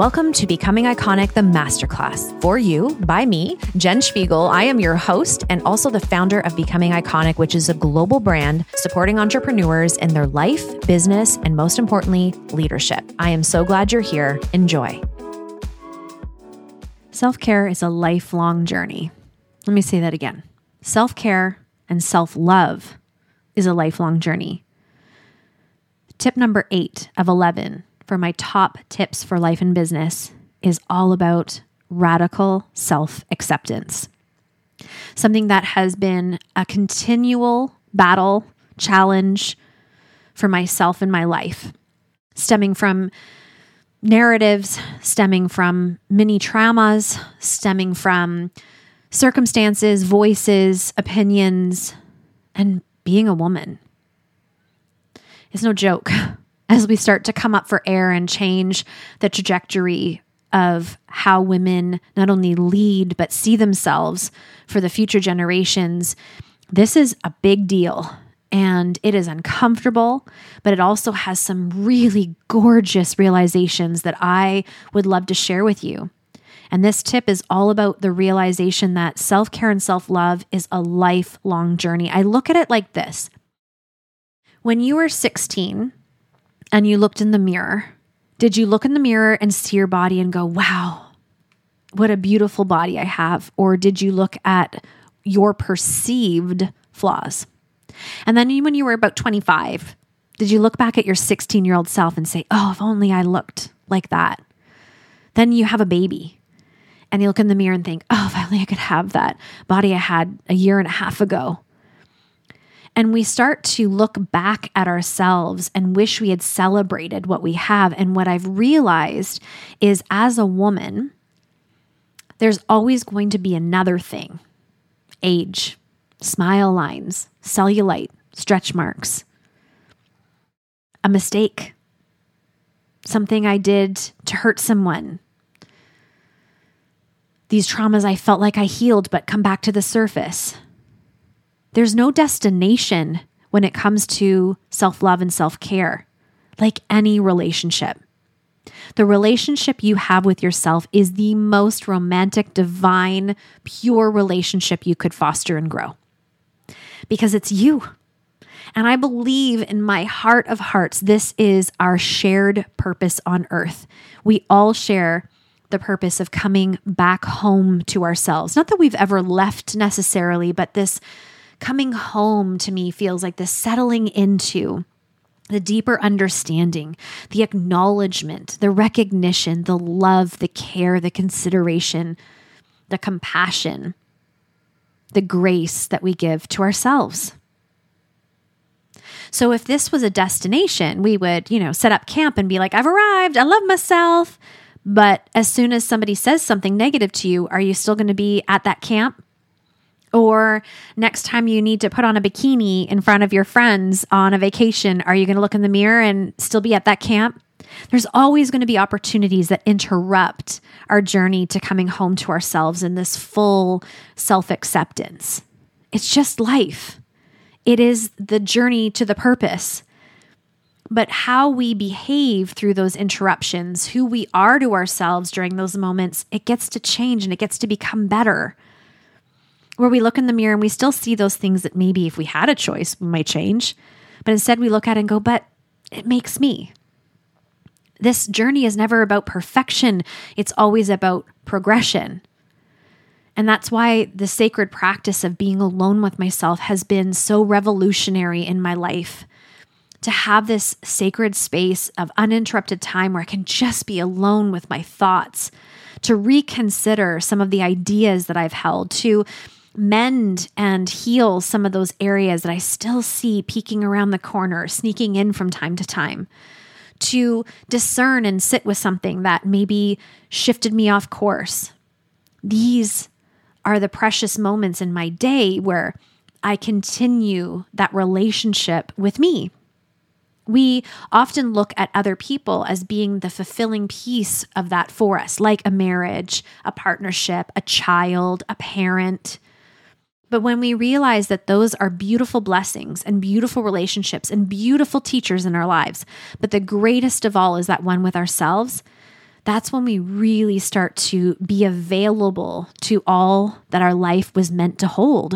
Welcome to Becoming Iconic, the Masterclass. For you, by me, Jen Spiegel. I am your host and also the founder of Becoming Iconic, which is a global brand supporting entrepreneurs in their life, business, and most importantly, leadership. I am so glad you're here. Enjoy. Self care is a lifelong journey. Let me say that again. Self care and self love is a lifelong journey. Tip number eight of 11 for my top tips for life and business is all about radical self acceptance. Something that has been a continual battle, challenge for myself in my life, stemming from narratives, stemming from mini traumas, stemming from circumstances, voices, opinions, and being a woman. It's no joke. as we start to come up for air and change the trajectory of how women not only lead, but see themselves for the future generations, this is a big deal. And it is uncomfortable, but it also has some really gorgeous realizations that I would love to share with you. And this tip is all about the realization that self care and self love is a lifelong journey. I look at it like this when you were 16, and you looked in the mirror, did you look in the mirror and see your body and go, wow, what a beautiful body I have? Or did you look at your perceived flaws? And then when you were about 25, did you look back at your 16 year old self and say, oh, if only I looked like that? Then you have a baby and you look in the mirror and think, oh, if only I could have that body I had a year and a half ago. And we start to look back at ourselves and wish we had celebrated what we have. And what I've realized is as a woman, there's always going to be another thing age, smile lines, cellulite, stretch marks, a mistake, something I did to hurt someone. These traumas I felt like I healed but come back to the surface. There's no destination when it comes to self love and self care, like any relationship. The relationship you have with yourself is the most romantic, divine, pure relationship you could foster and grow because it's you. And I believe in my heart of hearts, this is our shared purpose on earth. We all share the purpose of coming back home to ourselves. Not that we've ever left necessarily, but this coming home to me feels like the settling into the deeper understanding, the acknowledgement, the recognition, the love, the care, the consideration, the compassion, the grace that we give to ourselves. So if this was a destination, we would, you know, set up camp and be like, I've arrived, I love myself. But as soon as somebody says something negative to you, are you still going to be at that camp? Or next time you need to put on a bikini in front of your friends on a vacation, are you going to look in the mirror and still be at that camp? There's always going to be opportunities that interrupt our journey to coming home to ourselves in this full self acceptance. It's just life, it is the journey to the purpose. But how we behave through those interruptions, who we are to ourselves during those moments, it gets to change and it gets to become better where we look in the mirror and we still see those things that maybe if we had a choice, we might change. But instead, we look at it and go, but it makes me. This journey is never about perfection, it's always about progression. And that's why the sacred practice of being alone with myself has been so revolutionary in my life. To have this sacred space of uninterrupted time where I can just be alone with my thoughts, to reconsider some of the ideas that I've held, to mend and heal some of those areas that I still see peeking around the corner, sneaking in from time to time. To discern and sit with something that maybe shifted me off course. These are the precious moments in my day where I continue that relationship with me. We often look at other people as being the fulfilling piece of that for us, like a marriage, a partnership, a child, a parent. But when we realize that those are beautiful blessings and beautiful relationships and beautiful teachers in our lives, but the greatest of all is that one with ourselves, that's when we really start to be available to all that our life was meant to hold.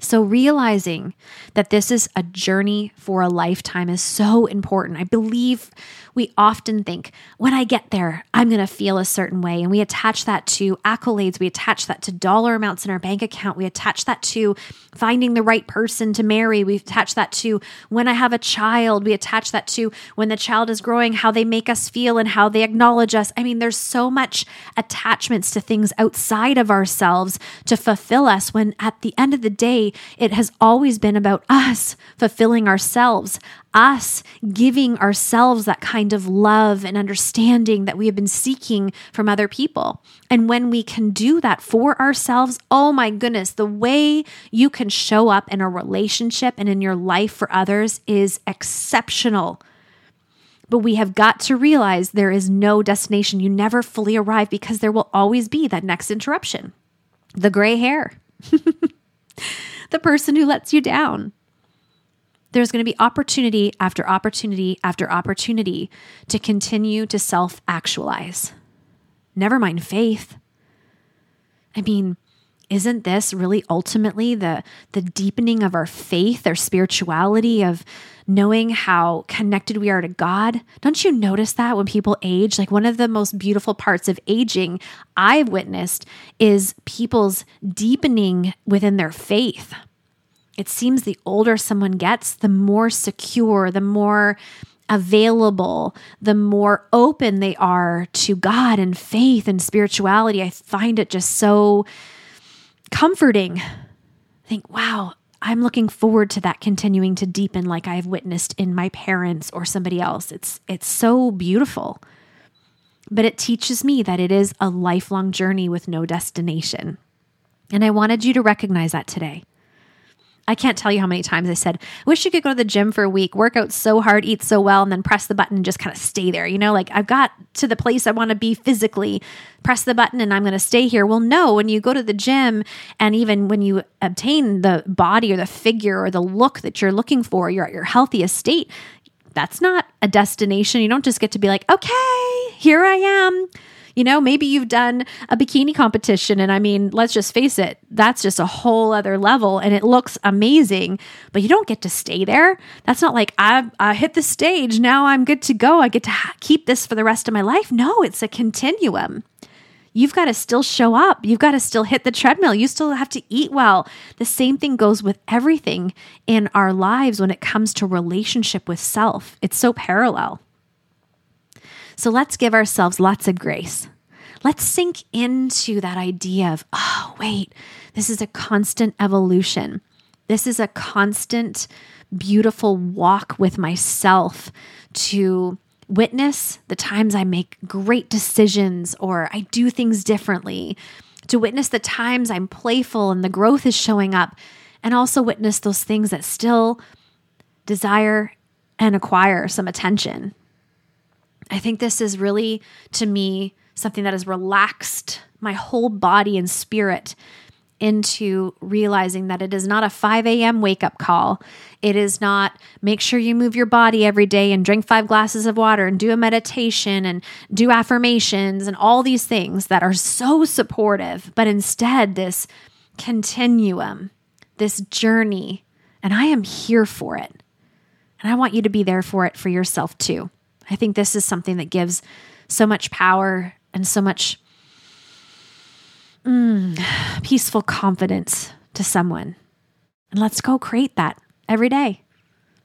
So, realizing that this is a journey for a lifetime is so important. I believe we often think, when I get there, I'm going to feel a certain way. And we attach that to accolades. We attach that to dollar amounts in our bank account. We attach that to finding the right person to marry. We attach that to when I have a child. We attach that to when the child is growing, how they make us feel and how they acknowledge us. I mean, there's so much attachments to things outside of ourselves to fulfill us when at the end of the day, it has always been about us fulfilling ourselves us giving ourselves that kind of love and understanding that we have been seeking from other people. And when we can do that for ourselves, oh my goodness, the way you can show up in a relationship and in your life for others is exceptional. But we have got to realize there is no destination. You never fully arrive because there will always be that next interruption the gray hair, the person who lets you down there's going to be opportunity after opportunity after opportunity to continue to self actualize. Never mind faith. I mean, isn't this really ultimately the the deepening of our faith, our spirituality of knowing how connected we are to God? Don't you notice that when people age? Like one of the most beautiful parts of aging I've witnessed is people's deepening within their faith it seems the older someone gets, the more secure, the more available, the more open they are to God and faith and spirituality. I find it just so comforting. I think, wow, I'm looking forward to that continuing to deepen like I've witnessed in my parents or somebody else. It's it's so beautiful. But it teaches me that it is a lifelong journey with no destination. And I wanted you to recognize that today. I can't tell you how many times I said, wish you could go to the gym for a week, work out so hard, eat so well, and then press the button and just kind of stay there. You know, like I've got to the place I want to be physically, press the button and I'm going to stay here. Well, no, when you go to the gym and even when you obtain the body or the figure or the look that you're looking for, you're at your healthiest state. That's not a destination. You don't just get to be like, okay, here I am you know, maybe you've done a bikini competition. And I mean, let's just face it, that's just a whole other level and it looks amazing, but you don't get to stay there. That's not like I, I hit the stage. Now I'm good to go. I get to ha- keep this for the rest of my life. No, it's a continuum you've got to still show up. You've got to still hit the treadmill. You still have to eat well. The same thing goes with everything in our lives when it comes to relationship with self. It's so parallel. So let's give ourselves lots of grace. Let's sink into that idea of, oh, wait, this is a constant evolution. This is a constant, beautiful walk with myself to witness the times I make great decisions or I do things differently, to witness the times I'm playful and the growth is showing up, and also witness those things that still desire and acquire some attention. I think this is really, to me, something that has relaxed my whole body and spirit into realizing that it is not a 5 a.m. wake up call. It is not make sure you move your body every day and drink five glasses of water and do a meditation and do affirmations and all these things that are so supportive, but instead, this continuum, this journey. And I am here for it. And I want you to be there for it for yourself too. I think this is something that gives so much power and so much mm, peaceful confidence to someone. And let's go create that every day.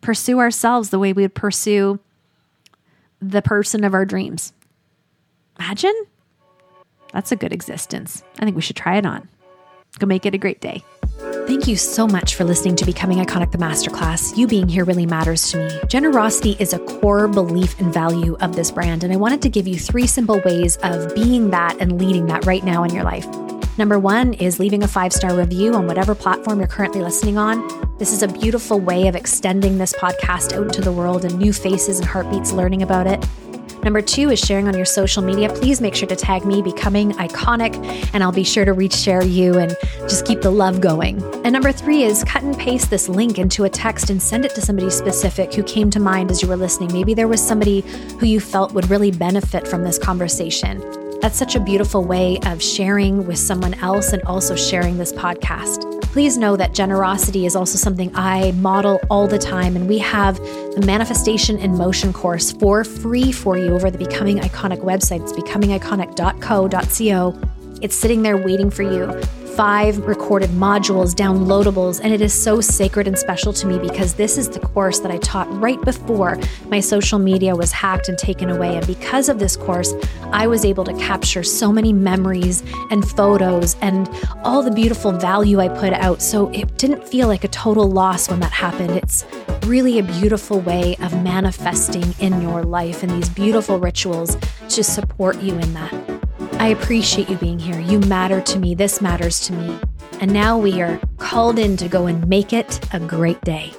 Pursue ourselves the way we would pursue the person of our dreams. Imagine? That's a good existence. I think we should try it on. Go make it a great day. Thank you so much for listening to Becoming Iconic the Masterclass. You being here really matters to me. Generosity is a core belief and value of this brand, and I wanted to give you three simple ways of being that and leading that right now in your life. Number one is leaving a five star review on whatever platform you're currently listening on. This is a beautiful way of extending this podcast out into the world and new faces and heartbeats learning about it. Number two is sharing on your social media. Please make sure to tag me, Becoming Iconic, and I'll be sure to reach share you and just keep the love going. And number three is cut and paste this link into a text and send it to somebody specific who came to mind as you were listening. Maybe there was somebody who you felt would really benefit from this conversation. That's such a beautiful way of sharing with someone else and also sharing this podcast. Please know that generosity is also something I model all the time, and we have the Manifestation in Motion course for free for you over the Becoming Iconic website. It's becomingiconic.co.co. It's sitting there waiting for you five recorded modules, downloadables, and it is so sacred and special to me because this is the course that I taught right before my social media was hacked and taken away. And because of this course, I was able to capture so many memories and photos and all the beautiful value I put out. So it didn't feel like a total loss when that happened. It's really a beautiful way of manifesting in your life and these beautiful rituals to support you in that. I appreciate you being here. You matter to me. This matters to me. And now we are called in to go and make it a great day.